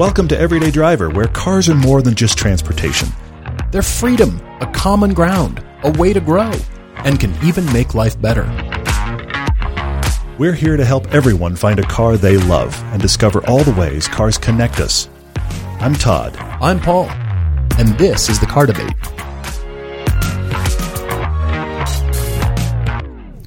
Welcome to Everyday Driver, where cars are more than just transportation. They're freedom, a common ground, a way to grow, and can even make life better. We're here to help everyone find a car they love and discover all the ways cars connect us. I'm Todd. I'm Paul, and this is the Car Debate.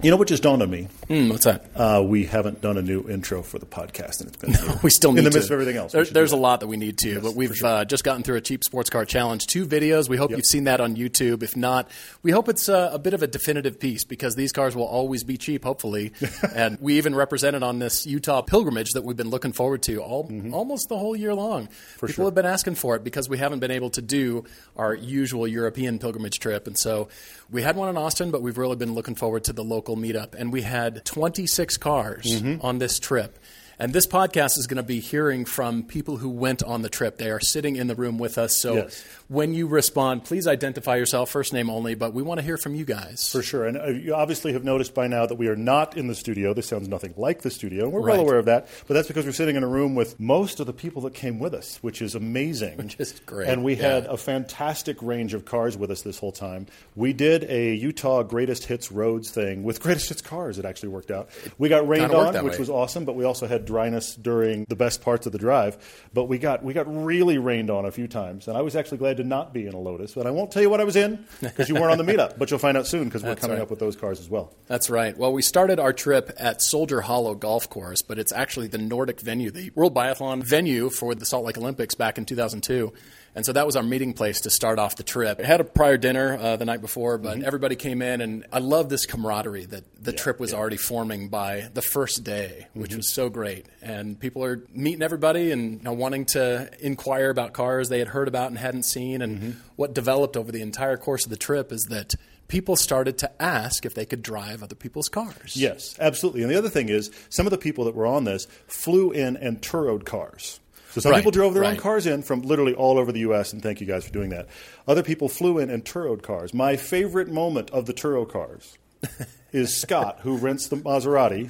You know what just dawned on me? Mm, what's that? Uh, we haven't done a new intro for the podcast, and it's been no, we still need in the to. midst of everything else. There, there's a lot that we need to, yes, but we've sure. uh, just gotten through a cheap sports car challenge, two videos. We hope yep. you've seen that on YouTube. If not, we hope it's uh, a bit of a definitive piece because these cars will always be cheap, hopefully. and we even represented on this Utah pilgrimage that we've been looking forward to all mm-hmm. almost the whole year long. For People sure. have been asking for it because we haven't been able to do our usual European pilgrimage trip, and so we had one in Austin, but we've really been looking forward to the local meetup, and we had 26 cars mm-hmm. on this trip. And this podcast is going to be hearing from people who went on the trip. They are sitting in the room with us. So yes. when you respond, please identify yourself, first name only, but we want to hear from you guys. For sure. And uh, you obviously have noticed by now that we are not in the studio. This sounds nothing like the studio. We're right. well aware of that. But that's because we're sitting in a room with most of the people that came with us, which is amazing. Which is great. And we yeah. had a fantastic range of cars with us this whole time. We did a Utah Greatest Hits Roads thing with Greatest Hits cars. It actually worked out. We got rained on, which way. was awesome, but we also had dryness during the best parts of the drive. But we got we got really rained on a few times, and I was actually glad to not be in a Lotus. But I won't tell you what I was in because you weren't on the meetup. But you'll find out soon because we're coming right. up with those cars as well. That's right. Well, we started our trip at Soldier Hollow Golf Course, but it's actually the Nordic venue, the World Biathlon venue for the Salt Lake Olympics back in 2002. And so that was our meeting place to start off the trip. I had a prior dinner uh, the night before, but mm-hmm. everybody came in, and I love this camaraderie that the yeah, trip was yeah. already forming by the first day, which mm-hmm. was so great. And people are meeting everybody and you know, wanting to inquire about cars they had heard about and hadn't seen. And mm-hmm. what developed over the entire course of the trip is that people started to ask if they could drive other people's cars. Yes, absolutely. And the other thing is, some of the people that were on this flew in and turoed cars. So some right, people drove their right. own cars in from literally all over the U.S., and thank you guys for doing that. Other people flew in and turoed cars. My favorite moment of the Turo cars is Scott, who rents the Maserati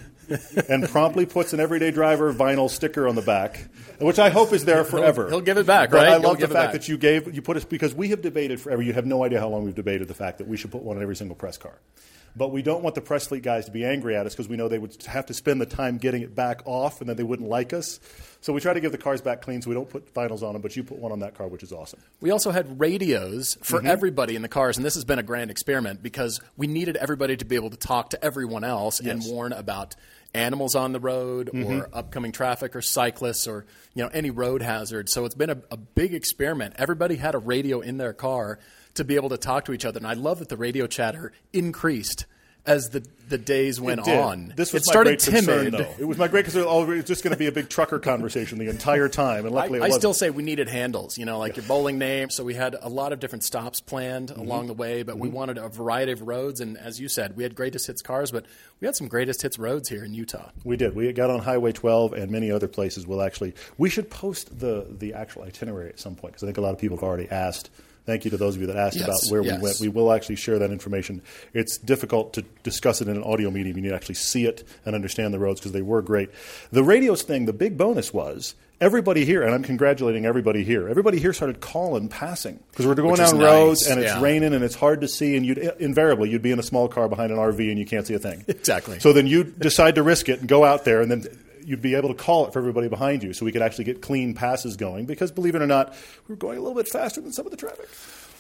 and promptly puts an everyday driver vinyl sticker on the back, which I hope is there forever. He'll, he'll give it back, but right? I He'll love the fact that you gave you put us because we have debated forever. You have no idea how long we've debated the fact that we should put one on every single press car. But we don't want the press fleet guys to be angry at us because we know they would have to spend the time getting it back off and then they wouldn't like us. So we try to give the cars back clean so we don't put finals on them, but you put one on that car, which is awesome. We also had radios for Mm-hmm. everybody in the cars, and this has been a grand experiment because we needed everybody to be able to talk to everyone else and warn about animals on the road Mm-hmm. or upcoming traffic or cyclists or you know any road hazard. So it's been a, a big experiment. Everybody had a radio in their car to be able to talk to each other, and I love that the radio chatter increased as the, the days went It on. This was it my started great concern, though. It was my great concern. Oh, it's just going to be a big trucker conversation the entire time, and luckily I, it I still say we needed handles, you know, like your bowling name. So we had a lot of different stops planned Mm-hmm. along the way, but we wanted a variety of roads. And as you said, we had greatest hits cars, but we had some greatest hits roads here in Utah. We did. We got on Highway 12 and many other places. We'll actually we should post the the actual itinerary at some point because I think a lot of people have already asked. Thank you to those of you that asked Yes, about where yes. we went. We will actually share that information. It's difficult to discuss it in an audio medium. You need to actually see it and understand the roads because they were great. The radios thing, the big bonus was everybody here, and I'm congratulating everybody here. Everybody here started calling passing because we're going Which down nice, roads and it's yeah. raining and it's hard to see, and you'd invariably you'd be in a small car behind an RV and you can't see a thing. Exactly. So then you decide to risk it and go out there, and then you'd be able to call it for everybody behind you, so we could actually get clean passes going. Because believe it or not, we were going a little bit faster than some of the traffic.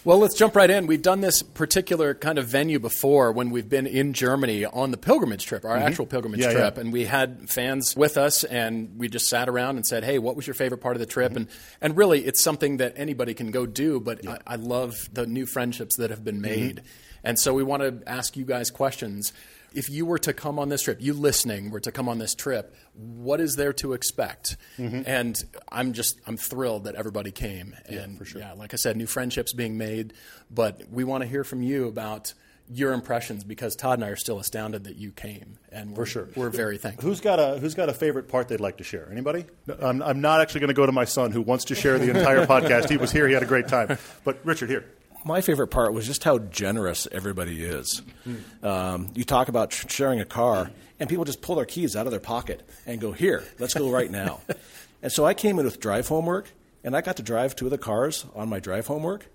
Well, let's jump right in. We've done this particular kind of venue before when we've been in Germany on the pilgrimage trip, our actual pilgrimage Mm-hmm. Yeah, trip, yeah. and we had fans with us, and we just sat around and said, "Hey, what was your favorite part of the trip?" Mm-hmm. And and really, it's something that anybody can go do. But I, I love the new friendships that have been Mm-hmm. made, and so we want to ask you guys questions. If you were to come on this trip, you listening were to come on this trip, what is there to expect? Mm-hmm. And I'm just I'm thrilled that everybody came. And for sure. yeah, like I said, new friendships being made. But we want to hear from you about your impressions because Todd and I are still astounded that you came, and we're, For sure. we're very thankful. Who's got a Who's got a favorite part they'd like to share? Anybody? No, I'm, I'm not actually going to go to my son who wants to share the entire podcast. He was here. He had a great time. But Richard, here. My favorite part was just how generous everybody is. Um, you talk about tr- sharing a car, and people just pull their keys out of their pocket and go, "Here, let's go right now." and so I came in with drive homework, and I got to drive two of the cars on my drive homework,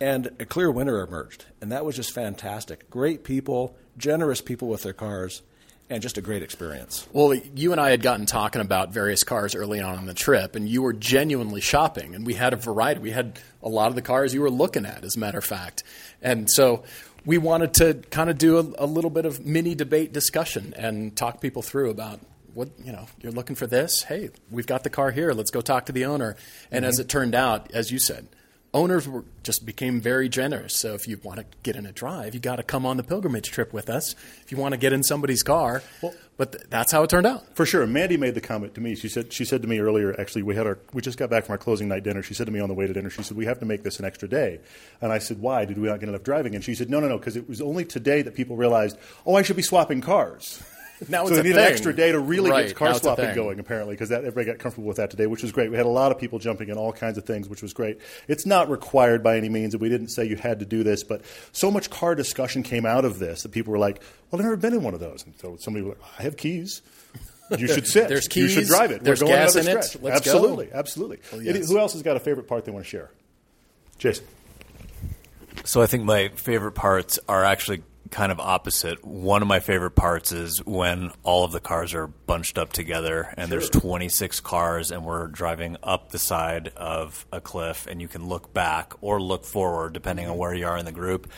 and a clear winner emerged, and that was just fantastic. Great people, generous people with their cars. And just a great experience. Well, you and I had gotten talking about various cars early on in the trip, and you were genuinely shopping, and we had a variety. We had a lot of the cars you were looking at, as a matter of fact. And so we wanted to kind of do a, a little bit of mini debate discussion and talk people through about what you know you're looking for this hey we've got the car here let's go talk to the owner and as mm-hmm. it turned out as you said owners were just became very generous so if you want to get in a drive you got to come on the pilgrimage trip with us if you want to get in somebody's car but th- that's how it turned out For sure. Mandy made the comment to me. She said she said to me earlier. Actually, we had our we just got back from our closing night dinner. She said to me on the way to dinner. She said we have to make this an extra day. And I said why? Did we not get enough driving? And she said no, no, no, because it was only today that people realized oh I should be swapping cars. Now so it's they a need thing. an extra day to really Right, get car now swapping going, apparently, because everybody got comfortable with that today, which was great. We had a lot of people jumping in all kinds of things, which was great. It's not required by any means, and we didn't say you had to do this, but so much car discussion came out of this that people were like, well, I've never been in one of those. And so somebody was like, I have keys. You should sit. There's keys. You should drive it. There's We're going gas another in it. stretch. Let's go. absolutely, absolutely. Oh, well, Any- yes. Who else has got a favorite part they want to share? Jason. So I think my favorite parts are actually kind of opposite. One of my favorite parts is when all of the cars are bunched up together and there's 26 cars and we're driving up the side of a cliff and you can look back or look forward depending on mm-hmm. where you are in the group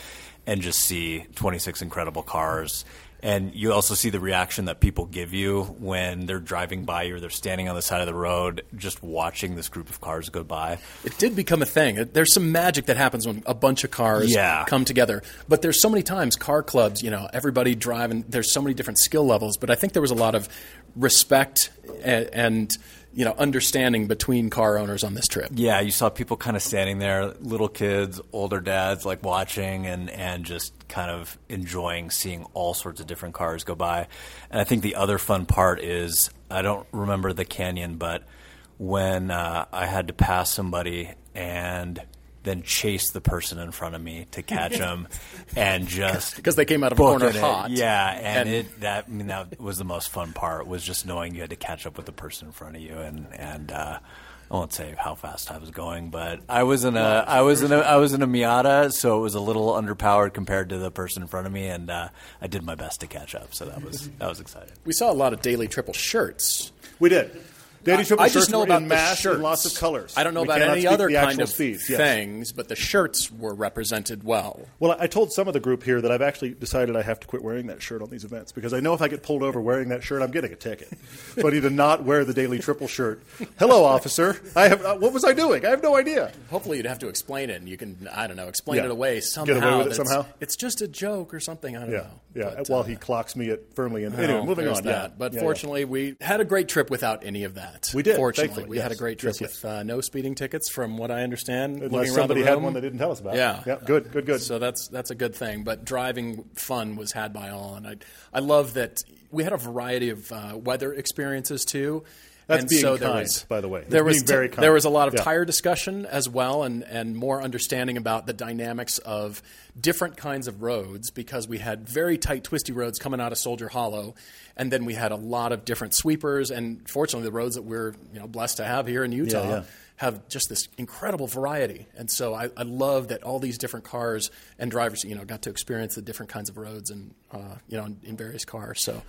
and just see 26 incredible cars. And you also see the reaction that people give you when they're driving by you or they're standing on the side of the road just watching this group of cars go by. It did become a thing. There's some magic that happens when a bunch of cars Yeah. come together. But there's so many times car clubs, you know, everybody driving. There's so many different skill levels. But I think there was a lot of respect and, and you know understanding between car owners on this trip. Yeah, you saw people kind of standing there, little kids, older dads, like watching and, and just kind of enjoying seeing all sorts of different cars go by. And I think the other fun part is I don't remember the canyon, but when uh, I had to pass somebody and then chase the person in front of me to catch them and just Because they came out of a corner booking it. hot. Yeah, and, And- it that I mean that was the most fun part was just knowing you had to catch up with the person in front of you and and uh, I won't say how fast I was going, but I was in a I was in a I was in a Miata, so it was a little underpowered compared to the person in front of me, and uh, I did my best to catch up. So that was that was exciting. We saw a lot of daily triple shirts. We did. Triple I just know about mass shirts. and lots of colors. I don't know We about any other kind of yes. things, but the shirts were represented well. Well, I told some of the group here that I've actually decided I have to quit wearing that shirt on these events because I know if I get pulled over wearing that shirt, I'm getting a ticket. so I need to not wear the daily triple shirt. Hello, officer. I have. Uh, what was I doing? I have no idea. Hopefully, you'd have to explain it, and you can, I don't know, explain Yeah. it away somehow. Get away with it that it's- somehow? It's just a joke or something. I don't Yeah, know. yeah. But, While uh, he clocks me it firmly in. well, Anyway, moving on. That. Yeah. But fortunately, we had a great trip without any of that. We did, Fortunately, we had a great trip Yes, yes. with uh, no speeding tickets, from what I understand. unless somebody had one they didn't tell us about. Yeah. yeah. Good, good, good. So that's that's a good thing. But driving fun was had by all, and I I love that we had a variety of uh, weather experiences too. That's and being so there kind, was, by the way. There was being very kind. there was a lot of Yeah. tire discussion as well, and and more understanding about the dynamics of different kinds of roads because we had very tight, twisty roads coming out of Soldier Hollow, and then we had a lot of different sweepers, and fortunately, the roads that we're you know blessed to have here in Utah yeah. have just this incredible variety. And so I, I love that all these different cars and drivers, you know, got to experience the different kinds of roads and, uh, you know, in, in various cars. So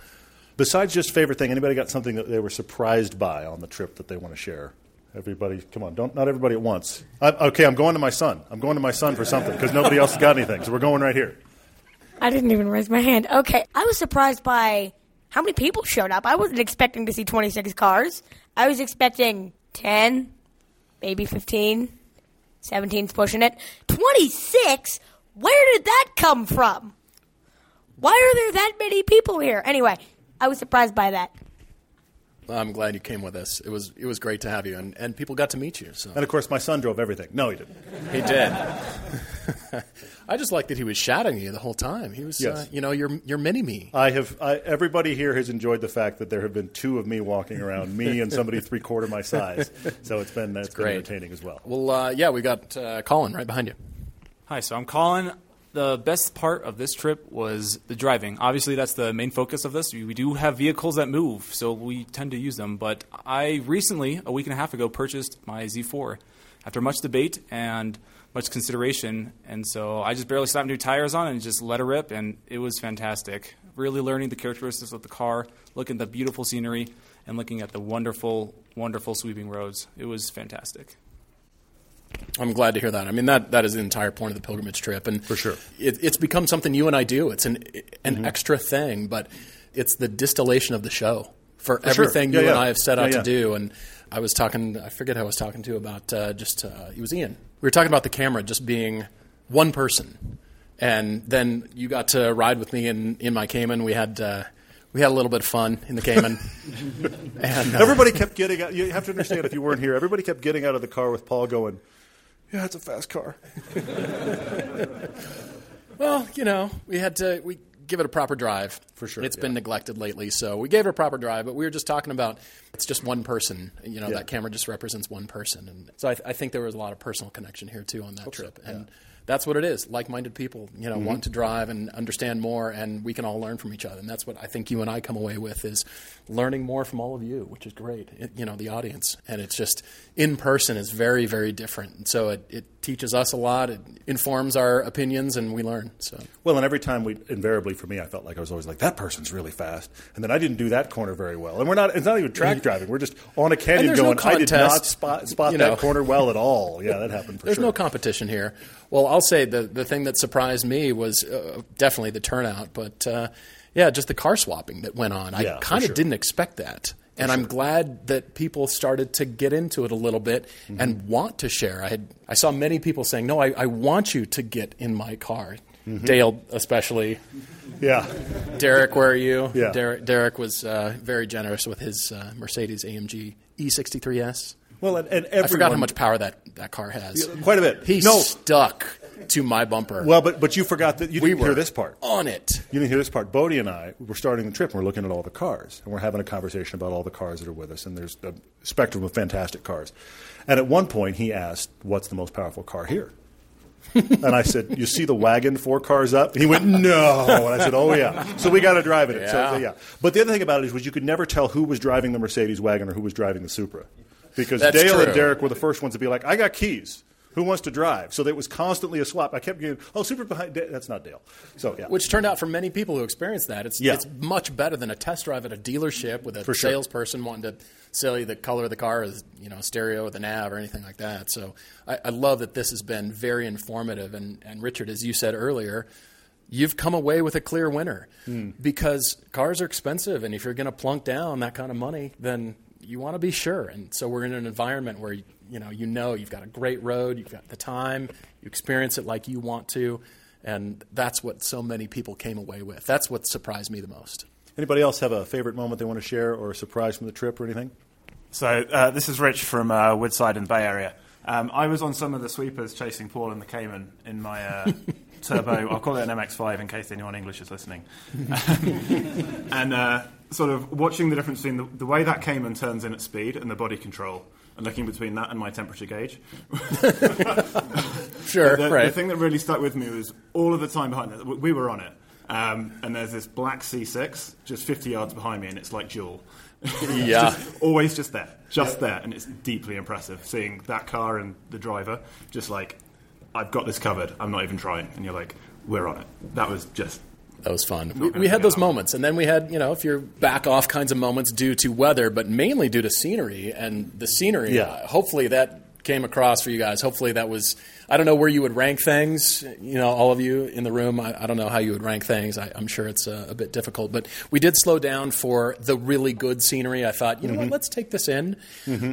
Besides just favorite thing, anybody got something that they were surprised by on the trip that they want to share? Everybody, come on, don't not everybody at once. I, okay, I'm going to my son. I'm going to my son for something because nobody else has got anything. So we're going right here. I didn't even raise my hand. Okay, I was surprised by how many people showed up. I wasn't expecting to see 26 cars. I was expecting 10, maybe 15. 17's pushing it. 26? Where did that come from? Why are there that many people here? Anyway, I was surprised by that. I'm glad you came with us. It was it was great to have you, and, and people got to meet you. So And of course, my son drove everything. No, he didn't. he did. I just like that he was shouting at you the whole time. He was, Yes. uh, you know, your your mini me. I have. I, everybody here has enjoyed the fact that there have been two of me walking around, me and somebody three quarter my size. So it's been it's been great. entertaining as well. Well, uh, yeah, we got uh, Colin right behind you. Hi, so I'm Colin. The best part of this trip was the driving. Obviously, that's the main focus of this. We, do have vehicles that move, so we tend to use them. But I recently, a week and a half ago, purchased my Z4 after much debate and much consideration. And so I just barely slapped new tires on and just let it rip, and it was fantastic. Really learning the characteristics of the car, looking at the beautiful scenery, and looking at the wonderful, wonderful sweeping roads. It was fantastic. I'm glad to hear that. I mean, that, that is the entire point of the pilgrimage trip, and For sure. it, it's become something you and I do. It's an an Mm-hmm. extra thing, but it's the distillation of the show for, sure. everything Yeah, you and. I have set out yeah. to do. And I was talking, I forget who I was talking to about uh, just uh, it was Ian. We were talking about the camera just being one person, and then you got to ride with me in in my Cayman. We had. Uh, we had a little bit of fun in the Cayman, and uh, Everybody kept getting out. You have to understand if you weren't here, everybody kept getting out of the car with Paul going, Yeah, it's a fast car. Well, you know, we had to we give it a proper drive For sure, It's yeah. been neglected lately, so we gave it a proper drive. But we were just talking about it's just one person. You know, Yeah. that camera just represents one person, and so I, I think there was a lot of personal connection here too on that trip, and that's what it is. Like-minded people, you Mm-hmm. know, want to drive and understand more, and we can all learn from each other. And that's what I think you and I come away with is learning more from all of you, which is great. It, you know, the audience, and it's just in person is very, very different. And so it, it teaches us a lot. It informs our opinions, and we learn. So. Well, and every time we, invariably for me, I felt like I was always like, that person's really fast. And then I didn't do that corner very well. And we're not, it's not even track driving. We're just on a canyon there's no going, I did not contest, spot, spot you that know. corner well at all. Yeah, that happened for There's sure. no competition here. Well, I'll say the the thing that surprised me was uh, definitely the turnout, but uh, yeah, just the car swapping that went on. I Yeah, kind of sure. didn't expect that. And I'm glad that people started to get into it a little bit Mm-hmm. and want to share. I had I saw many people saying, "No, I, I want you to get in my car." Mm-hmm. Dale, especially. yeah. Derek, where are you? Yeah. Derek, Derek was uh, very generous with his uh, Mercedes AMG E63s. Well, and, and I forgot how much power that, that car has. Quite a bit. He No. stuck to my bumper. Well, but, but you forgot that you we didn't hear this part. on it. You didn't hear this part. Bodie and I were starting the trip, and we're looking at all the cars, and we're having a conversation about all the cars that are with us, and there's a spectrum of fantastic cars. And at one point, he asked, "What's the most powerful car here?" and I said, "You see the wagon four cars up?" And he went, "No." And I said, "Oh yeah." So we got to drive it. So, Yeah. so, yeah. But the other thing about it is, was you could never tell who was driving the Mercedes wagon or who was driving the Supra, because That's Dale true. and Derek were the first ones to be like, "I got keys." Who wants to drive? So it was constantly a swap. I kept getting, oh, Supra behind. Da-" That's not Dale. So yeah, Which turned out for many people who experienced that, it's, Yeah. it's much better than a test drive at a dealership with a For sure. salesperson wanting to sell you the color of the car as you know stereo or the nav or anything like that. So I, I love that this has been very informative. And, and Richard, as you said earlier, you've come away with a clear winner Hmm. because cars are expensive, and if you're going to plunk down that kind of money, then you want to be sure. And so we're in an environment where you know you know you've got a great road, you've got the time, you experience it like you want to, and that's what so many people came away with. That's what surprised me the most. Anybody else have a favorite moment they want to share or a surprise from the trip or anything? So uh, this is Rich from uh, Woodside in the Bay Area. Um, I was on some of the sweepers chasing Paul and the Cayman in my uh, turbo. I'll call it an MX-5 in case anyone English is listening. and uh, sort of watching the difference between the, the way that Cayman turns in at speed and the body control, and looking between that and my temperature gauge. Sure, the, right. the thing that really stuck with me was all of the time behind it. We were on it, um, and there's this black C6 just 50 yards behind me, and it's like Jewel. Yeah. Just always just there, just there, and it's deeply impressive seeing that car and the driver just like, I've got this covered. I'm not even trying, and you're like, we're on it. That was just That was fun. We, we had those moments, and then we had, you know, if you're back off kinds of moments due to weather, but mainly due to scenery. And the scenery, Yeah. uh, hopefully that came across for you guys. Hopefully that was, I don't know where you would rank things, you know, all of you in the room. I, I don't know how you would rank things. I, I'm sure it's uh, a bit difficult, but we did slow down for the really good scenery. I thought, you know Mm-hmm. what, let's take this in.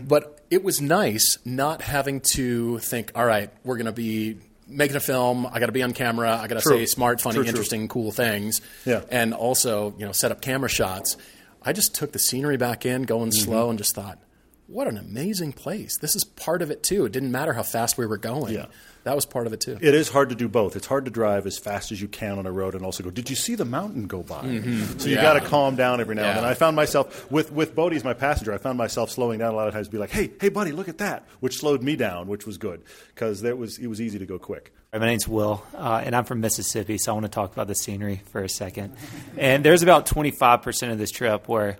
But it was nice not having to think, all right, we're going to be making a film. I got to be on camera. I got to say smart, funny, True, true. interesting, cool things. Yeah. And also, you know, set up camera shots. I just took the scenery back in, going Mm-hmm. slow, and just thought, what an amazing place. This is part of it too. It didn't matter how fast we were going. Yeah. That was part of it too. It is hard to do both. It's hard to drive as fast as you can on a road and also go, did you see the mountain go by? So you Mm-hmm. Yeah. got to calm down every now and then. I found myself, with, with Bodie as my passenger, I found myself slowing down a lot of times, to be like, hey, hey, buddy, look at that, which slowed me down, which was good because was, it was easy to go quick. My name's Will, uh, and I'm from Mississippi, so I want to talk about the scenery for a second. And there's about 25% of this trip where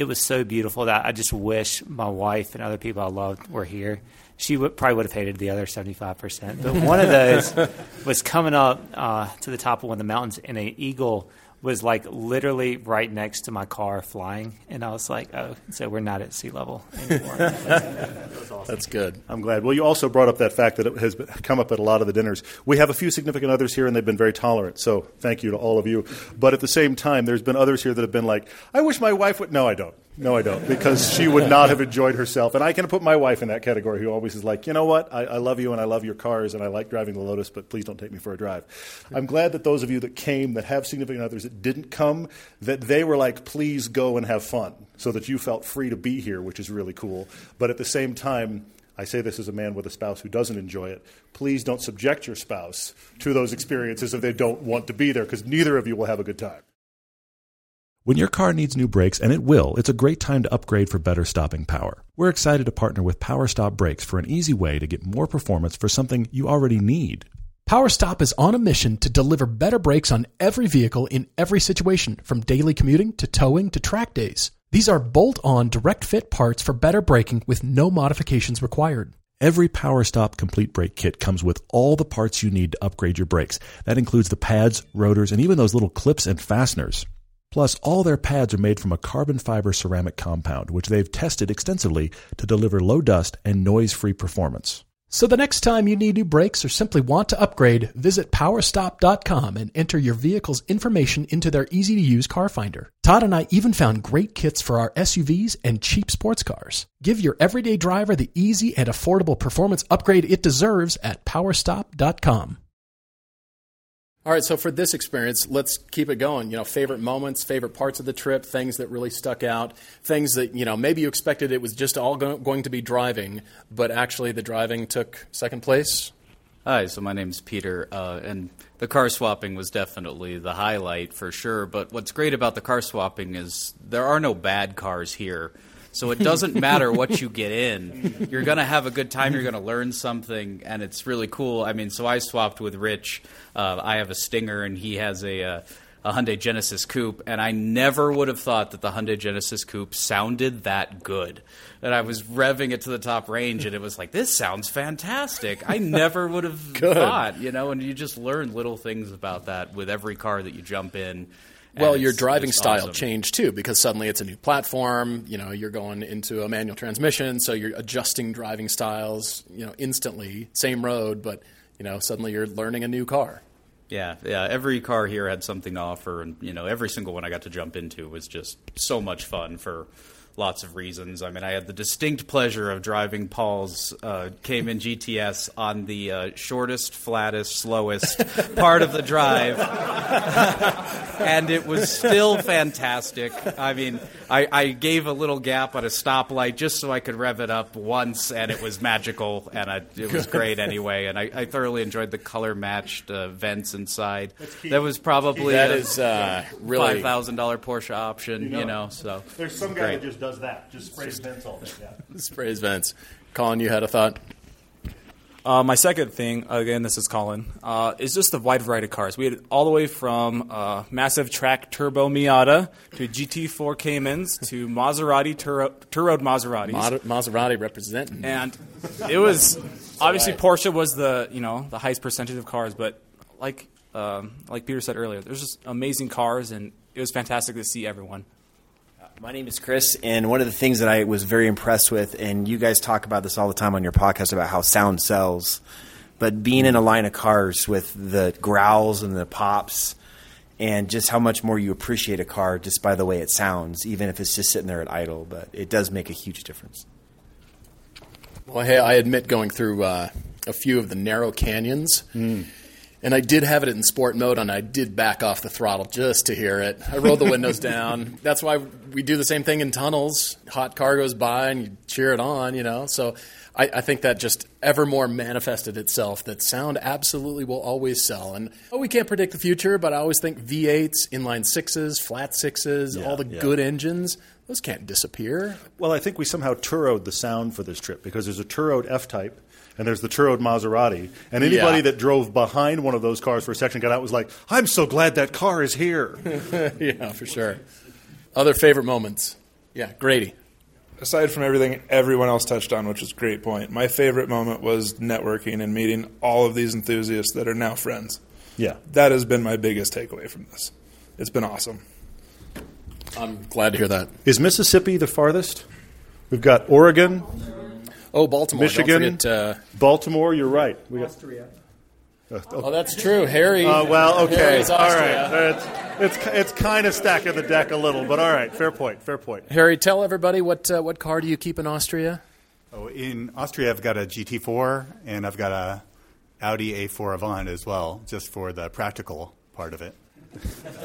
it was so beautiful that I just wish my wife and other people I loved were here. She would, probably would have hated the other 75%. But one of those was coming up uh, to the top of one of the mountains, and an eagle was like literally right next to my car flying. And I was like, oh, so we're not at sea level anymore. That's good. I'm glad. Well, you also brought up that fact that it has come up at a lot of the dinners. We have a few significant others here, and they've been very tolerant. So thank you to all of you. But at the same time, there's been others here that have been like, I wish my wife would. No, I don't. No, I don't, because she would not have enjoyed herself. And I can put my wife in that category, who always is like, you know what? I, I love you and I love your cars and I like driving the Lotus, but please don't take me for a drive. I'm glad that those of you that came, that have significant others that didn't come, that they were like, please go and have fun, so that you felt free to be here, which is really cool. But at the same time, I say this as a man with a spouse who doesn't enjoy it. Please don't subject your spouse to those experiences if they don't want to be there, because neither of you will have a good time. When your car needs new brakes, and it will, it's a great time to upgrade for better stopping power. We're excited to partner with Power Stop Brakes for an easy way to get more performance for something you already need. PowerStop is on a mission to deliver better brakes on every vehicle in every situation, from daily commuting to towing to track days. These are bolt on, direct fit parts for better braking with no modifications required. Every Power Stop complete brake kit comes with all the parts you need to upgrade your brakes. That includes the pads, rotors, and even those little clips and fasteners. Plus, all their pads are made from a carbon fiber ceramic compound, which they've tested extensively to deliver low dust and noise free performance. So the next time you need new brakes or simply want to upgrade, visit powerstop.com and enter your vehicle's information into their easy to use car finder. Todd and I even found great kits for our SUVs and cheap sports cars. Give your everyday driver the easy and affordable performance upgrade it deserves at powerstop.com. All right, so for this experience, let's keep it going. You know, favorite moments, favorite parts of the trip, things that really stuck out, things that, you know, maybe you expected it was just all go- going to be driving, but actually the driving took second place. Hi, so my name's Peter, uh, and the car swapping was definitely the highlight for sure. But what's great about the car swapping is there are no bad cars here. So it doesn't matter what you get in. You're going to have a good time. You're going to learn something, and it's really cool. I mean, so I swapped with Rich. Uh, I have a Stinger, and he has a, uh, a Hyundai Genesis Coupe, and I never would have thought that the Hyundai Genesis Coupe sounded that good. And I was revving it to the top range, and it was like, this sounds fantastic. I never would have thought, you know, and you just learn little things about that with every car that you jump in. Well, your driving style awesome. changed too because suddenly it's a new platform. You know, you're going into a manual transmission, so you're adjusting driving styles. You know, instantly, same road, but you know, suddenly you're learning a new car. Yeah, yeah. Every car here had something to offer, and you know, every single one I got to jump into was just so much fun for lots of reasons. I mean, I had the distinct pleasure of driving Paul's uh, Cayman GTS on the uh, shortest, flattest, slowest part of the drive, and it was still fantastic. I mean, I, I gave a little gap at a stoplight just so I could rev it up once, and it was magical, and I, it was great anyway. And I, I thoroughly enjoyed the color matched uh, vents inside. That was probably That a is uh, really five thousand dollar Porsche option, you know. so There's some guy that just does that, just sprays vents all day. Yeah. sprays vents. Colin, you had a thought. Uh, my second thing, again, this is Colin, uh, is just the wide variety of cars. We had all the way from uh, massive track turbo Miata to GT4 Caymans to Maserati Turo- Turoed Maseratis. Mod- Maserati representing. and it was obviously Porsche was the you know the highest percentage of cars, but like um, like Peter said earlier, there's just amazing cars, and it was fantastic to see everyone. My name is Chris, and one of the things that I was very impressed with, and you guys talk about this all the time on your podcast about how sound sells, but being in a line of cars with the growls and the pops, and just how much more you appreciate a car just by the way it sounds, even if it's just sitting there at idle, but it does make a huge difference. Well, hey, I admit going through uh, a few of the narrow canyons, And I did have it in sport mode, and I did back off the throttle just to hear it. I rolled the windows down. That's why we do the same thing in tunnels. Hot car goes by, and you cheer it on, you know. So I, I think that just ever more manifested itself that sound absolutely will always sell. And oh, we can't predict the future, but I always think V8s, inline sixes, flat sixes, Yeah, all the yeah. good engines, those can't disappear. Well, I think we somehow Turoed the sound for this trip because there's a Turoed F Type and there's the Turoed Maserati. And anybody Yeah. that drove behind one of those cars for a section got out was like, I'm so glad that car is here. yeah, for sure. Other favorite moments? Yeah, Grady. aside from everything everyone else touched on, which is a great point, my favorite moment was networking and meeting all of these enthusiasts that are now friends. Yeah. That has been my biggest takeaway from this. It's been awesome. I'm glad to hear that. Is Mississippi the farthest? We've got Oregon. Oh, Baltimore. Don't Michigan. forget, uh, Baltimore, you're right. We got, Austria. Oh, that's true. Harry. Uh, well, okay. Harry's All It's, it's, it's kind of stacking the deck a little, but all right. Fair point. Fair point. Harry, tell everybody what uh, what car do you keep in Austria? Oh, in Austria, I've got a GT4 and I've got a Audi A4 Avant as well, just for the practical part of it.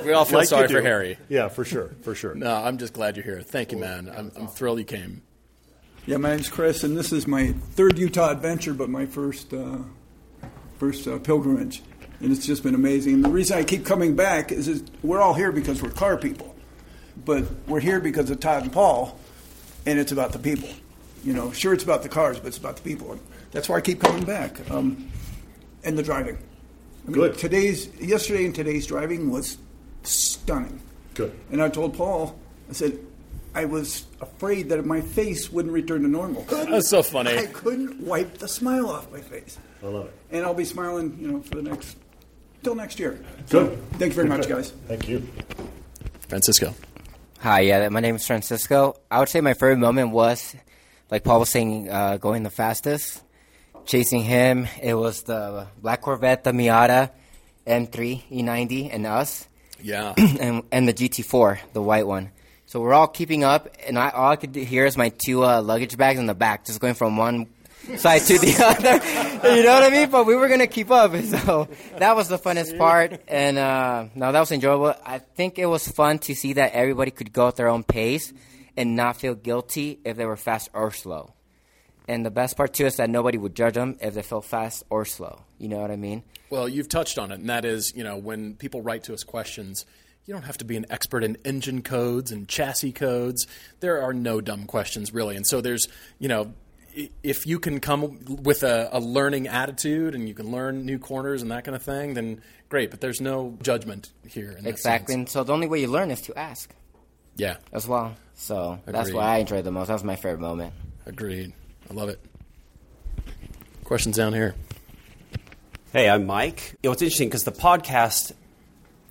We all feel Like you sorry for. Harry. Yeah, for sure. For sure. No, I'm just glad you're here. Thank you, man. I'm, I'm thrilled you came. Yeah, my name's Chris, and this is my third Utah adventure, but my first uh, first uh, pilgrimage, and it's just been amazing. And the reason I keep coming back is, is we're all here because we're car people, but we're here because of Todd and Paul, and it's about the people. You know, sure it's about the cars, but it's about the people. And that's why I keep coming back, um, and the driving. I mean, Good. Today's yesterday and today's driving was stunning. Good. And I told Paul, I said, I was afraid that my face wouldn't return to normal. That's so funny. I couldn't wipe the smile off my face. I love it. And I'll be smiling, you know, for the next till next year. Good. So, thank you very much, guys. Thank you. Francisco. Hi, yeah, my name is Francisco. I would say my favorite moment was, like Paul was saying, uh, going the fastest, chasing him. It was the black Corvette, the Miata, M3 E90, and us, Yeah. and and the GT4, the white one. So we're all keeping up, and I, all I could hear is my two uh, luggage bags in the back, just going from one side to the other. you know what I mean? But we were gonna keep up, so that was the funnest part. And uh, no, that was enjoyable. I think it was fun to see that everybody could go at their own pace and not feel guilty if they were fast or slow. And the best part too is that nobody would judge them if they felt fast or slow. You know what I mean? Well, you've touched on it, and that is, you know, when people write to us questions, you don't have to be an expert in engine codes and chassis codes. There are no dumb questions, really. And so there's, you know, if you can come with a, a learning attitude and you can learn new corners and that kind of thing, then great. But there's no judgment here. In that Exactly. sense. And so the only way you learn is to ask Yeah. as well. So that's Agreed. what I enjoyed the most. That was my favorite moment. Agreed. I love it. Questions down here. Hey, I'm Mike. You know, it's interesting because the podcast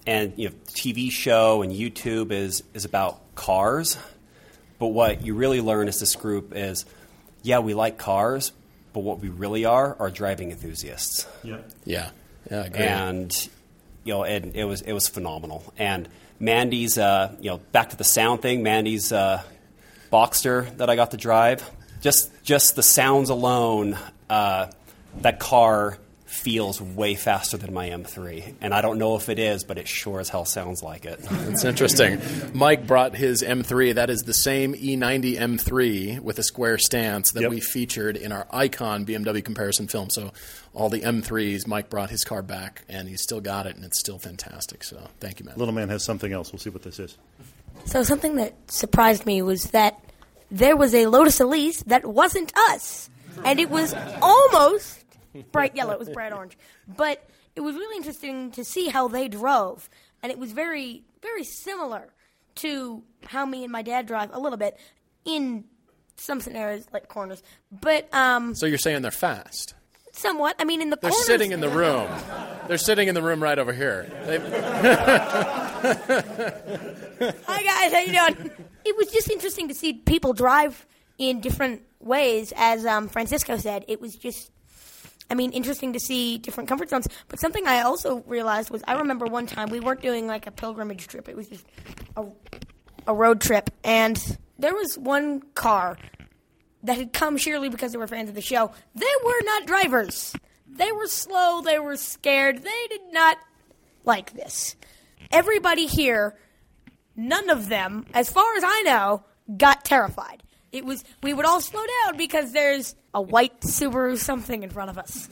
and you know, TV show and YouTube is is about cars, but what you really learn as this group is, yeah, we like cars, but what we really are are driving enthusiasts. Yeah. Yeah. Yeah. And you know, and it was it was phenomenal. And Mandy's, uh, you know, back to the sound thing. Mandy's uh, Boxster that I got to drive, just just the sounds alone, uh, that car feels way faster than my M3. And I don't know if it is, but it sure as hell sounds like it. That's interesting. Mike brought his M3. That is the same E E90 M3 with a square stance that we featured in our Icon BMW comparison film. So all the M3s, Mike brought his car back, and he's still got it, and it's still fantastic. So thank you, man. Little man has something else. We'll see what this is. So something that surprised me was that there was a Lotus Elise that wasn't us, and it was almost bright yellow. It was bright orange, but it was really interesting to see how they drove, and it was very, very similar to how me and my dad drive a little bit in some scenarios like corners, but um, So you're saying they're fast? somewhat. I mean, in the They're corners, sitting in the room. They're sitting in the room right over here. Hi guys, how you doing? It was just interesting to see people drive in different ways, as um, Francisco said. It was just, I mean, interesting to see different comfort zones. But something I also realized was, I remember one time we weren't doing like a pilgrimage trip; it was just a, a road trip, and there was one car that had come surely because they were fans of the show. They were not drivers. They were slow, they were scared, they did not like this. Everybody here, none of them, as far as I know, got terrified. It was we would all slow down because there's a white Subaru something in front of us.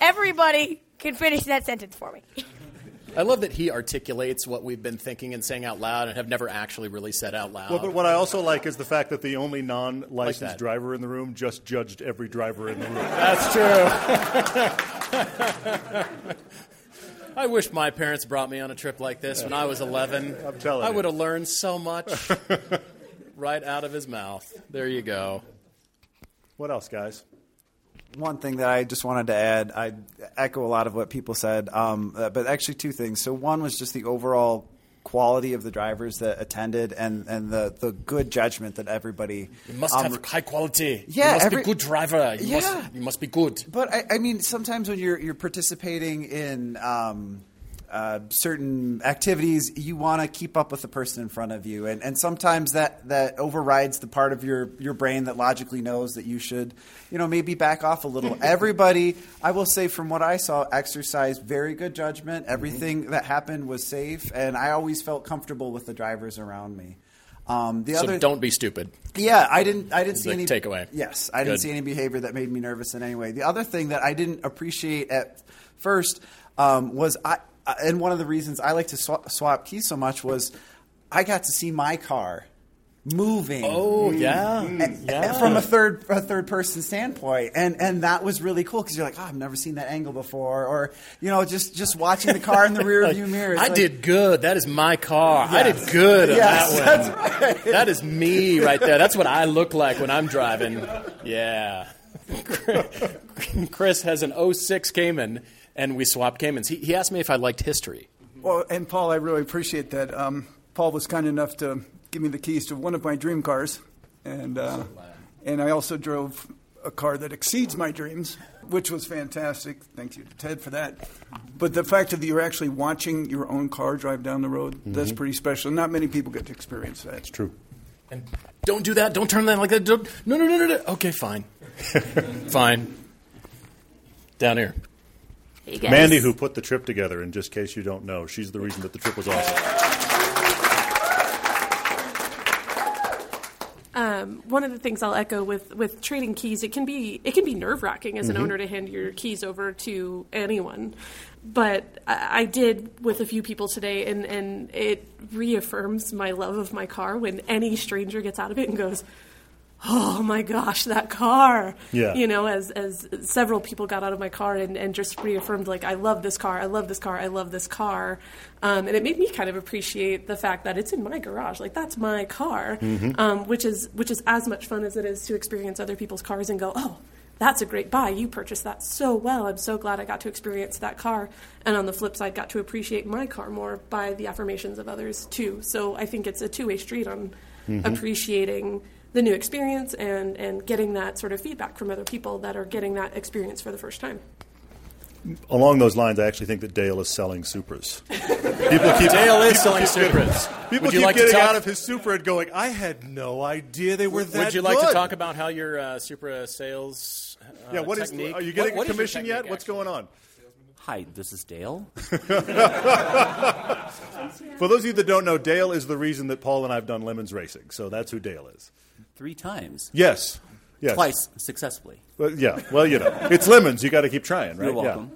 Everybody can finish that sentence for me. I love that he articulates what we've been thinking and saying out loud and have never actually really said out loud. Well, but what I also like is the fact that the only non-licensed Like driver in the room just judged every driver in the room. That's true. I wish my parents brought me on a trip like this when I was 11. I'm telling I you. would have learned so much right out of his mouth. There you go. What else, guys? One thing that I just wanted to add, I echo a lot of what people said, um, uh, but actually two things. So one was just the overall quality of the drivers that attended, and, and the, the good judgment that everybody. You must um, have high quality. Yeah, you must every- be a good driver. You, Yeah. must, you must be good. But I, I mean, sometimes when you're you're participating in um, uh, certain activities, you want to keep up with the person in front of you, and, and sometimes that, that overrides the part of your, your brain that logically knows that you should, you know, maybe back off a little. Everybody, I will say, from what I saw, exercised very good judgment. Everything that happened was safe, and I always felt comfortable with the drivers around me. Um, the so other don't be stupid. yeah, I didn't. I didn't see any takeaway. Yes, I didn't see any behavior that made me nervous in any way. The other thing that I didn't appreciate at first um, was I- Uh, and one of the reasons I like to swap, swap keys so much was I got to see my car moving. Oh, mm-hmm. mm. Mm. yeah. A- Yeah. from a third a third person standpoint, and and that was really cool because you're like, oh, I've never seen that angle before, or you know, just just watching the car in the rear view mirror. I like- did good. That is my car. I did good on Yes, that that's one. right. That is me right there. That's what I look like when I'm driving. Yeah. Chris has an 06 Cayman, and we swapped Caymans. He, he asked me if I liked history. Well, and Paul, I really appreciate that. Um, Paul was kind enough to give me the keys to one of my dream cars, and uh, and I also drove a car that exceeds my dreams, which was fantastic. Thank you to Ted for that. But the fact that you're actually watching your own car drive down the road, that's Mhm. pretty special. Not many people get to experience that. It's true. And don't do that. Don't turn that like that. Don't, no, no, no, no, no. Okay, fine. fine. Down here. Mandy, who put the trip together, in just case you don't know, she's the reason that the trip was awesome. Um, one of the things I'll echo with, with trading keys, it can be it can be nerve wracking as an Mhm. owner to hand your keys over to anyone. But I, I did with a few people today, and, and it reaffirms my love of my car when any stranger gets out of it and goes, "Oh my gosh, that car!" Yeah. You know, as as several people got out of my car and, and just reaffirmed like, "I love this car, I love this car, I love this car," um, and it made me kind of appreciate the fact that it's in my garage, like that's my car Mhm. um, which is which is as much fun as it is to experience other people's cars and go, oh, that's a great buy. You purchased that so well. I'm so glad I got to experience that car. And on the flip side, got to appreciate my car more by the affirmations of others too. So I think it's a two way street on Mhm. appreciating the new experience and and getting that sort of feedback from other people that are getting that experience for the first time. Along those lines, I actually think that Dale is selling Supras. People keep, Dale is people selling keep Supras. People Would you keep like to getting talk- out of his Supra and going, I had no idea they were that Would you like good." to talk about how your uh, Supra sales uh, Yeah, what is? technique? Are you getting what- what a commission yet? technique, What's going on? Hi, this is Dale. For those of you that don't know, Dale is the reason that Paul and I have done Lemons Racing. So that's who Dale is. Three times. Yes. Yes. Twice successfully. Well, yeah. Well, you know, it's lemons. You got to keep trying, right? You're welcome.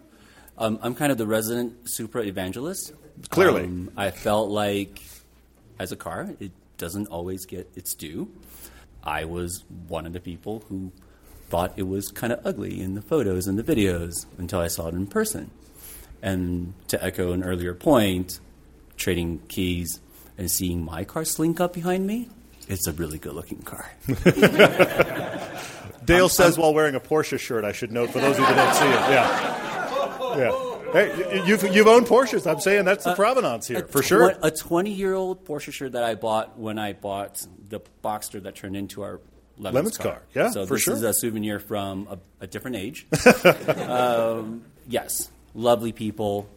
Um, I'm kind of the resident Supra evangelist. Clearly. Um, I felt like, as a car, it doesn't always get its due. I was one of the people who thought it was kind of ugly in the photos and the videos until I saw it in person. And to echo an earlier point, trading keys and seeing my car slink up behind me, it's a really good looking car. Dale I'm- says I'm- while wearing a Porsche shirt, I should note for those of you that don't see it. Yeah. Yeah. Hey, you've, you've owned Porsches. I'm saying that's the provenance here, Uh, A for sure. A 20 year old Porsche shirt that I bought when I bought the Boxster that turned into our Lemons, Lemons car. Yeah, so for this sure. is a souvenir from a, a different age. um, yes, lovely people,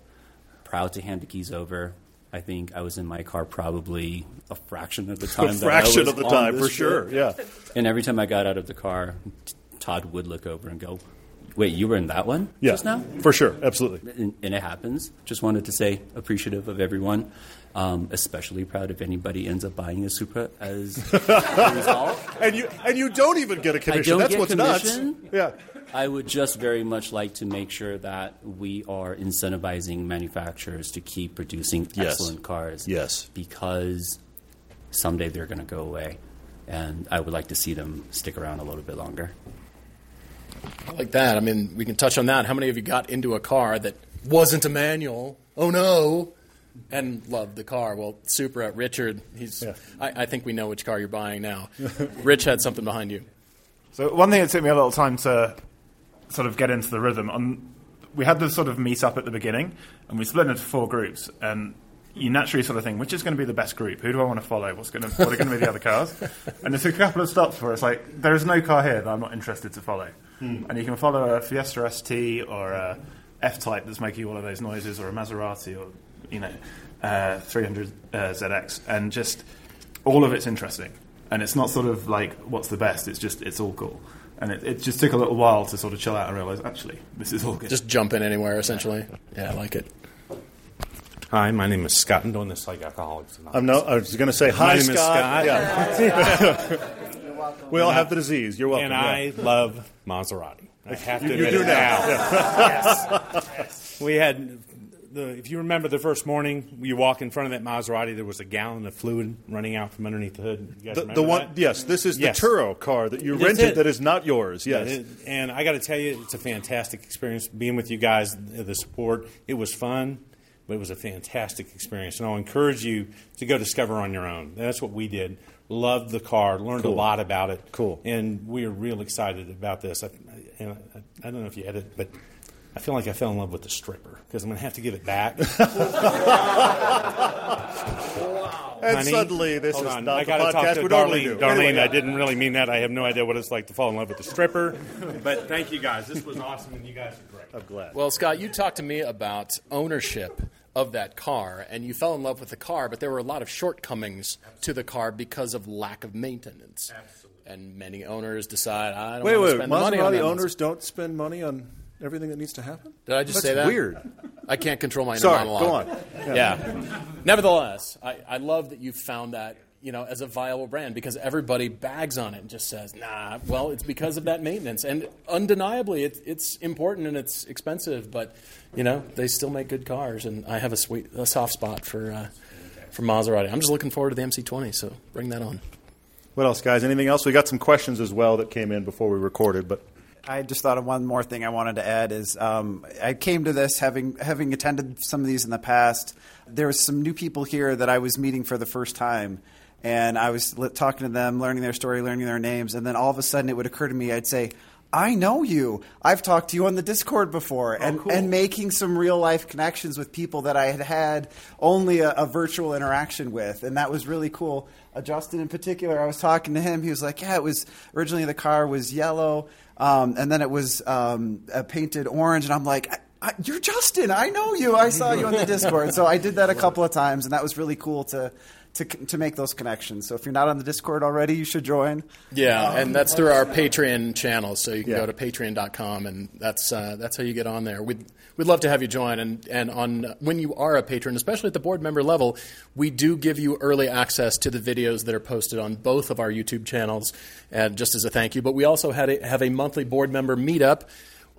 proud to hand the keys over. I think I was in my car probably a fraction of the time. that I fraction of the time, for sure, trip. yeah. And every time I got out of the car, Todd would look over and go, Wait, you were in that one Yeah, just now? for sure, absolutely. And, and it happens. Just wanted to say appreciative of everyone. Um, especially proud if anybody ends up buying a Supra as a result. and you and you don't even get a commission. don't That's get what's commission. nuts. Yeah. I would just very much like to make sure that we are incentivizing manufacturers to keep producing Yes. excellent cars. Yes. Because someday they're going to go away. And I would like to see them stick around a little bit longer. I like that. I mean, we can touch on that. How many of you got into a car that wasn't a manual? Oh no! And loved the car. Well, Supra, Richard. He's. I, I think we know which car you're buying now. Rich had something behind you. So one thing that took me a little time to sort of get into the rhythm. On, we had the sort of meet up at the beginning, and we split into four groups. And you naturally sort of think, which is going to be the best group? Who do I want to follow? What's going to what are going to be the other cars? And there's a couple of stops where it's like there is no car here that I'm not interested to follow. Hmm. And you can follow a Fiesta ST or a F Type that's making all of those noises, or a Maserati, or you know, uh, 300 uh, ZX, and just all of it's interesting. And it's not sort of like what's the best. It's just it's all cool. And it, it just took a little while to sort of chill out and realize actually this is all good. Just jump in anywhere, essentially. Yeah, I like it. Hi, my name is Scott. I'm doing this like Alcoholics Anonymous. I'm no. I was going to say hi, My name is Scott. Scott. Yeah. we all have the disease. You're welcome. And I love Maserati. I have to You- you admit do it now. yes. We had the. If you remember the first morning, you walk in front of that Maserati. There was a gallon of fluid running out from underneath the hood. The, the one, that? yes, this is Yes. the Turo car that you That's rented it. that is not yours. Yes, it- and I got to tell you, it's a fantastic experience being with you guys. The support, it was fun, but it was a fantastic experience, and I'll encourage you to go discover on your own. That's what we did. Loved the car, learned Cool. a lot about it. Cool. and we are real excited about this. I, I, I don't know if you had it, but. I feel like I fell in love with the stripper because I'm going to have to give it back. And Honey, suddenly this is on. not I the podcast talk to we normally Darlene. do. Darlene, Anyway. I didn't really mean that. I have no idea what it's like to fall in love with the stripper. But thank you guys. This was awesome, and you guys are great. I'm glad. Well, Scott, you talked to me about ownership of that car, and you fell in love with the car, but there were a lot of shortcomings to the car because of lack of maintenance. Absolutely. And many owners decide, I don't Wait, want to wait. spend the money on Maserati that. owners don't spend money on everything that needs to happen. Did I just That's say that? Weird. I can't control my inner Sorry, monologue. go on. Yeah. Yeah. Nevertheless, I, I love that you found that you know as a viable brand because everybody bags on it and just says, "Nah." Well, it's because of that maintenance, and undeniably, it, it's important and it's expensive, but you know they still make good cars, and I have a sweet a soft spot for uh, for Maserati. I'm just looking forward to the MC20, so bring that on. What else, guys? Anything else? We got some questions as well that came in before we recorded, but I just thought of one more thing I wanted to add is um, I came to this having having attended some of these in the past. There was some new people here that I was meeting for the first time, and I was talking to them, learning their story, learning their names, and then all of a sudden it would occur to me, I'd say. I know you. I've talked to you on the Discord before, and, and making some real life connections with people that I had had only a, a virtual interaction with, and that was really cool. Uh, Justin, in particular, I was talking to him. He was like, "Yeah, it was originally the car was yellow, um, and then it was um, uh, painted orange," and I'm like. I, you're Justin. I know you. I saw you on the Discord. So I did that a couple of times, and that was really cool to, to to make those connections. So if you're not on the Discord already, you should join. Yeah, Um, and that's through our Patreon channel. So you can Yeah. go to patreon.com, and that's uh, that's how you get on there. We'd we'd love to have you join. And and on when you are a patron, especially at the board member level, we do give you early access to the videos that are posted on both of our YouTube channels, and just as a thank you. But we also had a, have a monthly board member meetup.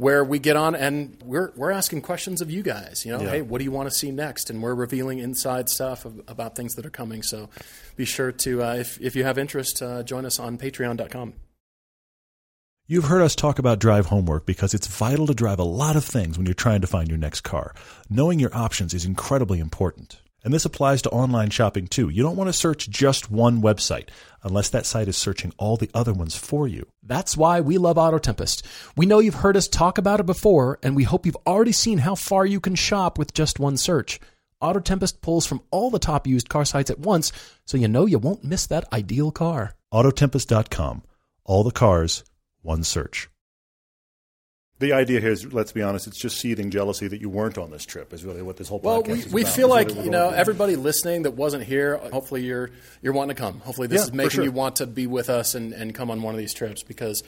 Where we get on and we're we're asking questions of you guys. You know, Yeah. hey, what do you want to see next? And we're revealing inside stuff of, about things that are coming. So be sure to, uh, if if you have interest, uh, join us on Patreon.com. You've heard us talk about drive homework because it's vital to drive a lot of things when you're trying to find your next car. Knowing your options is incredibly important. And this applies to online shopping too. You don't want to search just one website unless that site is searching all the other ones for you. That's why we love Auto Tempest. We know you've heard us talk about it before, and we hope you've already seen how far you can shop with just one search. Auto Tempest pulls from all the top used car sites at once, so you know you won't miss that ideal car. Autotempest.com. All the cars, one search. The idea here is, let's be honest, it's just seething jealousy that you weren't on this trip. Is really what this whole Well, we, is we feel like you know everybody listening that wasn't here. Hopefully, you're you're wanting to come. Hopefully, this Yeah, is making sure. you want to be with us and, and come on one of these trips because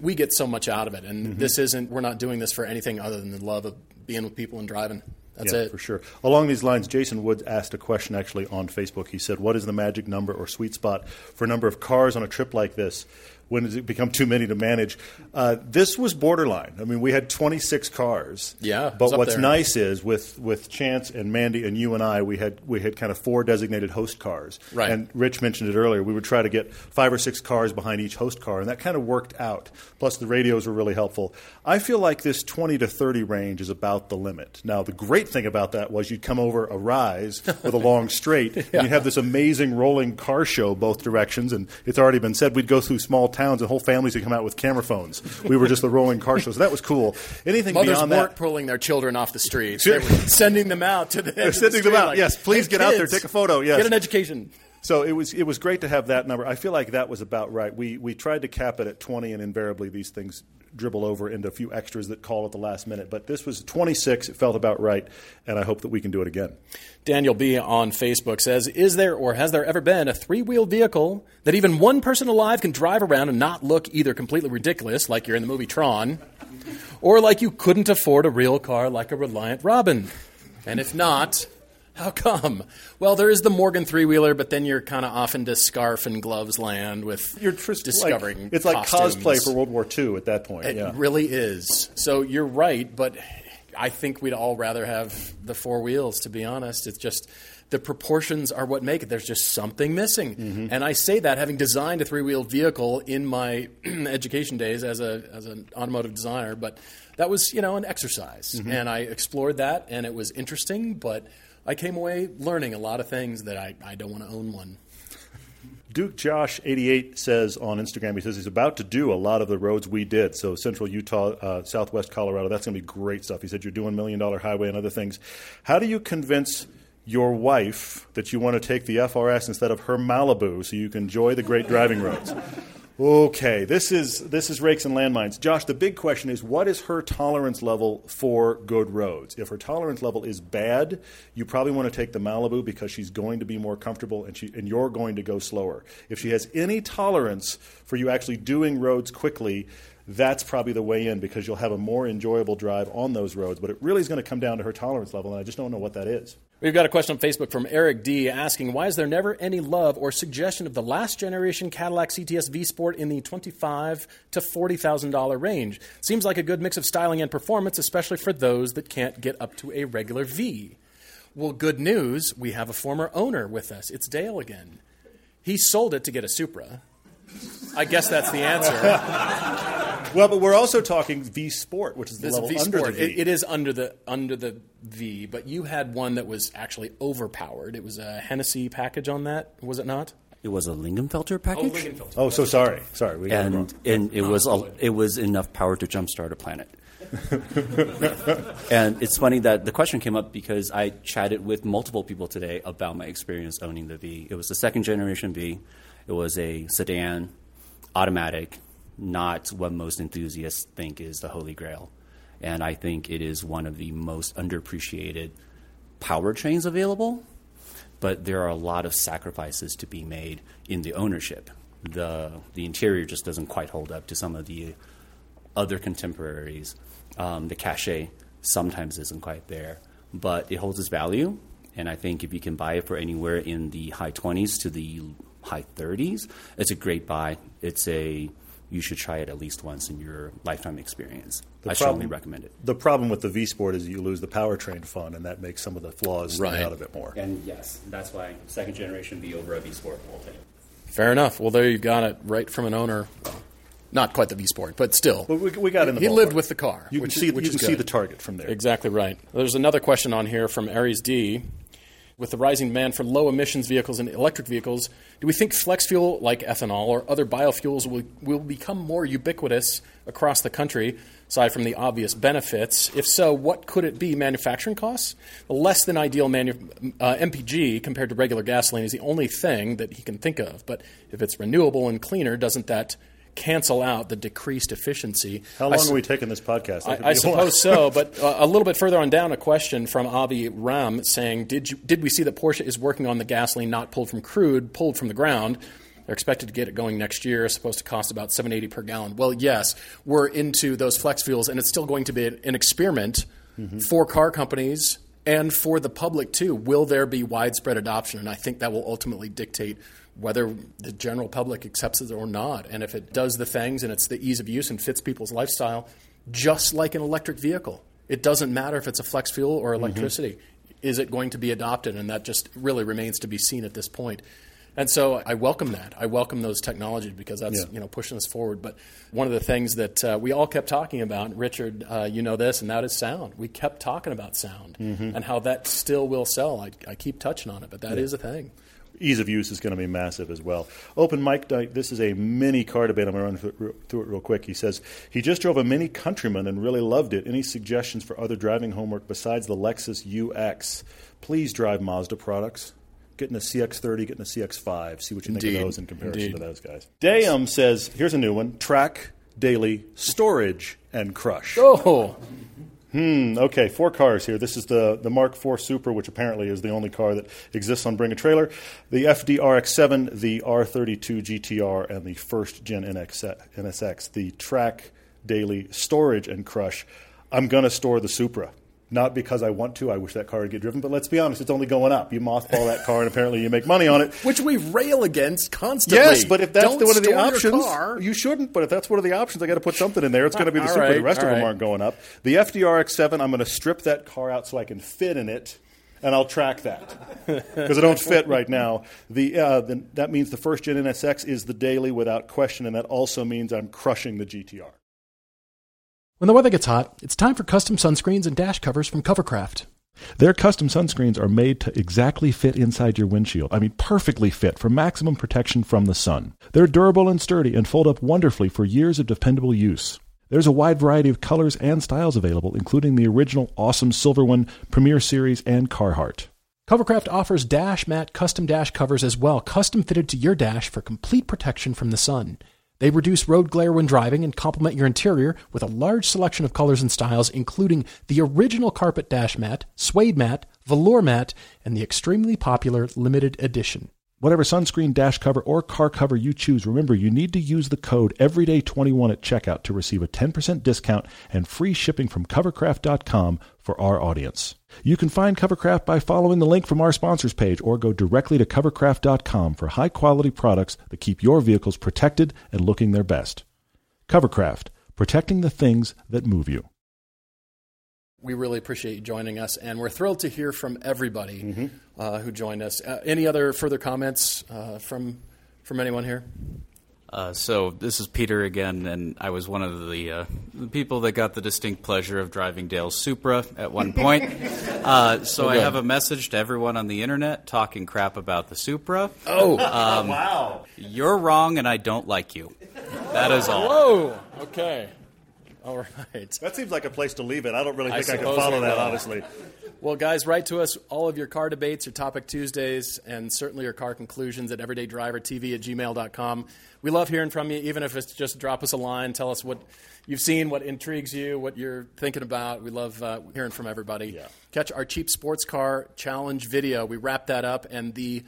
we get so much out of it. And Mhm. this isn't, we're not doing this for anything other than the love of being with people and driving. That's yeah, it. for sure. Along these lines, Jason Woods asked a question actually on Facebook. He said, "What is the magic number or sweet spot for a number of cars on a trip like this? When does it become too many to manage?" Uh, this was borderline. I mean, we had 26 cars. Yeah, But what's there. nice is with with Chance and Mandy and you and I, we had we had kind of four designated host cars. Right. And Rich mentioned it earlier. We would try to get five or six cars behind each host car, and that kind of worked out. Plus, the radios were really helpful. I feel like this 20 to 30 range is about the limit. Now, the great thing about that was you'd come over a rise with a long straight, and you'd have this amazing rolling car show both directions. And it's already been said we'd go through small towns, and whole families would come out with camera phones. We were just the rolling car show, so that was cool. Anything Mothers beyond weren't that. pulling their children off the streets. They were sending them out to the They're end of the sending them out. like, yes, please "Hey, get out there, take a photo. Yes, Get an education. So it was it was great to have that number. I feel like that was about right. We we tried to cap it at 20, and invariably these things dribble over into a few extras that call at the last minute. But this was 26. It felt about right, and I hope that we can do it again. Daniel B. on Facebook says, Is there or has there ever been a three wheeled vehicle that even one person alive can drive around and not look either completely ridiculous, like you're in the movie Tron, or like you couldn't afford a real car like a Reliant Robin? And if not, how come? Well, there is the Morgan three wheeler, but then you're kind of off into scarf and gloves land with You're just discovering. Like, it's like costumes. cosplay for World War II at that point. It yeah. really is. So you're right, but I think we'd all rather have the four wheels, to be honest. It's just the proportions are what make it. There's just something missing. Mm-hmm. And I say that having designed a three wheeled vehicle in my education days as, a, as an automotive designer, but that was, you know, an exercise. Mhm. And I explored that, and it was interesting, but I came away learning a lot of things that I, I don't want to own one. Duke Josh eighty eight says on Instagram he says he's about to do a lot of the roads we did. So Central Utah, uh, Southwest Colorado. That's going to be great stuff. He said you're doing Million Dollar Highway and other things. How do you convince your wife that you want to take the FRS instead of her Malibu so you can enjoy the great driving roads? Okay, this is this is rakes and landmines. Josh, the big question is what is her tolerance level for good roads? If her tolerance level is bad, you probably want to take the Malibu because she's going to be more comfortable and she and you're going to go slower. If she has any tolerance for you actually doing roads quickly, that's probably the way in because you'll have a more enjoyable drive on those roads. But it really is going to come down to her tolerance level, and I just don't know what that is. We've got a question on Facebook from Eric D asking why is there never any love or suggestion of the last generation Cadillac CTS V Sport in the twenty-five to forty thousand dollar range? Seems like a good mix of styling and performance, especially for those that can't get up to a regular V. Well, good news, we have a former owner with us. It's Dale again. He sold it to get a Supra. I guess that's the answer. well, but we're also talking V Sport, which is the This level V under the Sport. V. It, it is under the under the V, but you had one that was actually overpowered. It was a Hennessy package on that, was it not? It was a Lingenfelter package. Oh, Lingenfelter. Oh, so sorry. Sorry, we got it wrong. and and it was a, it was enough power to jumpstart a planet. and it's funny that the question came up because I chatted with multiple people today about my experience owning the V. It was the second generation V. It was a sedan, automatic, not what most enthusiasts think is the holy grail. And I think it is one of the most underappreciated powertrains available but there are a lot of sacrifices to be made in the ownership. The the interior just doesn't quite hold up to some of the other contemporaries. Um, the cachet sometimes isn't quite there, but it holds its value. And I think if you can buy it for anywhere in the high twenties to the high thirties, it's a great buy. It's a you should try it at least once in your lifetime experience. The I problem- strongly recommend it. The problem with the V Sport is you lose the powertrain fun, and that makes some of the flaws stand out a bit more. And yes, that's why second generation V over a V Sport all day. Fair enough. Well, there you got it right from an owner. Well, not quite the V Sport, but still. But we, we got in the He ballpark. lived with the car. You can which, see which you is can see the target from there. Exactly right. There's another question on here from Aries D. With the rising demand for low emissions vehicles and electric vehicles, do we think flex fuel like ethanol or other biofuels will, will become more ubiquitous across the country, aside from the obvious benefits? If so, what could it be? Manufacturing costs? The less than ideal manu- uh, MPG compared to regular gasoline is the only thing that he can think of. But if it's renewable and cleaner, doesn't that cancel out the decreased efficiency? How long are we taking this podcast? I, I be a while. suppose so, but uh, a little bit further on down, a question from Avi Ram saying, "Did you, did we see that Porsche is working on the gasoline not pulled from crude, pulled from the ground?" They're expected to get it going next year. It's supposed to cost about 780 per gallon. Well, yes, we're into those flex fuels, and it's still going to be an experiment for car companies and for the public too. Will there be widespread adoption? And I think that will ultimately dictate whether the general public accepts it or not. And if it does the things and it's the ease of use and fits people's lifestyle, just like an electric vehicle, it doesn't matter if it's a flex fuel or electricity. Is it going to be adopted? And that just really remains to be seen at this point. And so I welcome that. I welcome those technologies because that's Yeah. you know pushing us forward. But one of the things that uh, we all kept talking about, Richard, uh, you know this, and that is sound. We kept talking about sound Mhm. and how that still will sell. I, I keep touching on it, but that is Yeah. a thing. Ease of use is going to be massive as well. Open Mike night. This is a mini car debate. I'm going to run through, it real quick. He says he just drove a Mini Countryman and really loved it. Any suggestions for other driving homework besides the Lexus UX? Please drive Mazda products. Getting a CX-30, getting a CX-5. See what you think of those in comparison Indeed. to those guys. Dayum says, here's a new one: track, daily, storage, and crush. Oh. Hmm. Okay, four cars here. This is the, the Mark IV Supra, which apparently is the only car that exists on Bring a Trailer. The FD RX-7, the R32 GTR, and the first gen NX, NSX. The track, daily, storage, and crush. I'm going to store the Supra. Not because I want to. I wish that car would get driven. But let's be honest, it's only going up. You mothball that car, and apparently you make money on it. Which we rail against constantly. Yes, but if that's Don't the, one of the options, car. you shouldn't. But if that's one of the options, I got to put something in there. It's going to be the All Supra. the rest of all them aren't going up. The FD RX-7, I'm going to strip that car out so I can fit in it, and I'll track that because I don't fit right now. The, uh, the that means the first gen NSX is the daily without question, and that also means I'm crushing the GTR. When the weather gets hot, it's time for custom sunscreens and dash covers from Covercraft. Their custom sunscreens are made to exactly fit inside your windshield. I mean, perfectly fit for maximum protection from the sun. They're durable and sturdy and fold up wonderfully for years of dependable use. There's a wide variety of colors and styles available, including the original awesome silver one, Premier Series, and Carhartt. Covercraft offers dash mat custom dash covers as well, custom fitted to your dash for complete protection from the sun. They reduce road glare when driving and complement your interior with a large selection of colors and styles, including the original carpet dash mat, suede mat, velour mat, and the extremely popular limited edition. Whatever sunscreen, dash cover, or car cover you choose, remember you need to use the code EVERYDAY21 at checkout to receive a 10% discount and free shipping from covercraft.com for our audience. You can find Covercraft by following the link from our sponsors page or go directly to covercraft.com for high quality products that keep your vehicles protected and looking their best. Covercraft, protecting the things that move you. We really appreciate you joining us, and we're thrilled to hear from everybody uh, who joined us. Uh, any other further comments uh, from from anyone here? Uh, so this is Peter again, and I was one of the, uh, the people that got the distinct pleasure of driving Dale's Supra at one point. uh, so Oh, I have a message to everyone on the internet talking crap about the Supra. Oh. um, Wow. You're wrong, and I don't like you. That is all. Whoa. Okay. All right. That seems like a place to leave it. I don't really think I, can follow that, will. honestly. Well, guys, write to us all of your car debates, your topic Tuesdays, and certainly your car conclusions at everydaydrivertv at gmail.com. We love hearing from you, even if it's just drop us a line, tell us what you've seen, what intrigues you, what you're thinking about. We love uh, hearing from everybody. Catch our cheap sports car challenge video. We wrap that up, and the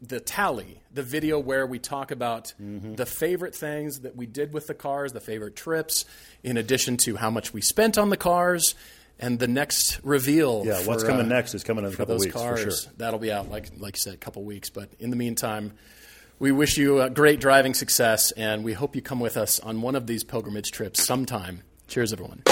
the tally, the video where we talk about the favorite things that we did with the cars, the favorite trips, in addition to how much we spent on the cars, and the next reveal. Yeah, what's coming uh, next is coming in a couple weeks, for sure. That'll be out, like like you said, a couple weeks. But in the meantime, we wish you a great driving success, and we hope you come with us on one of these pilgrimage trips sometime. Cheers, everyone.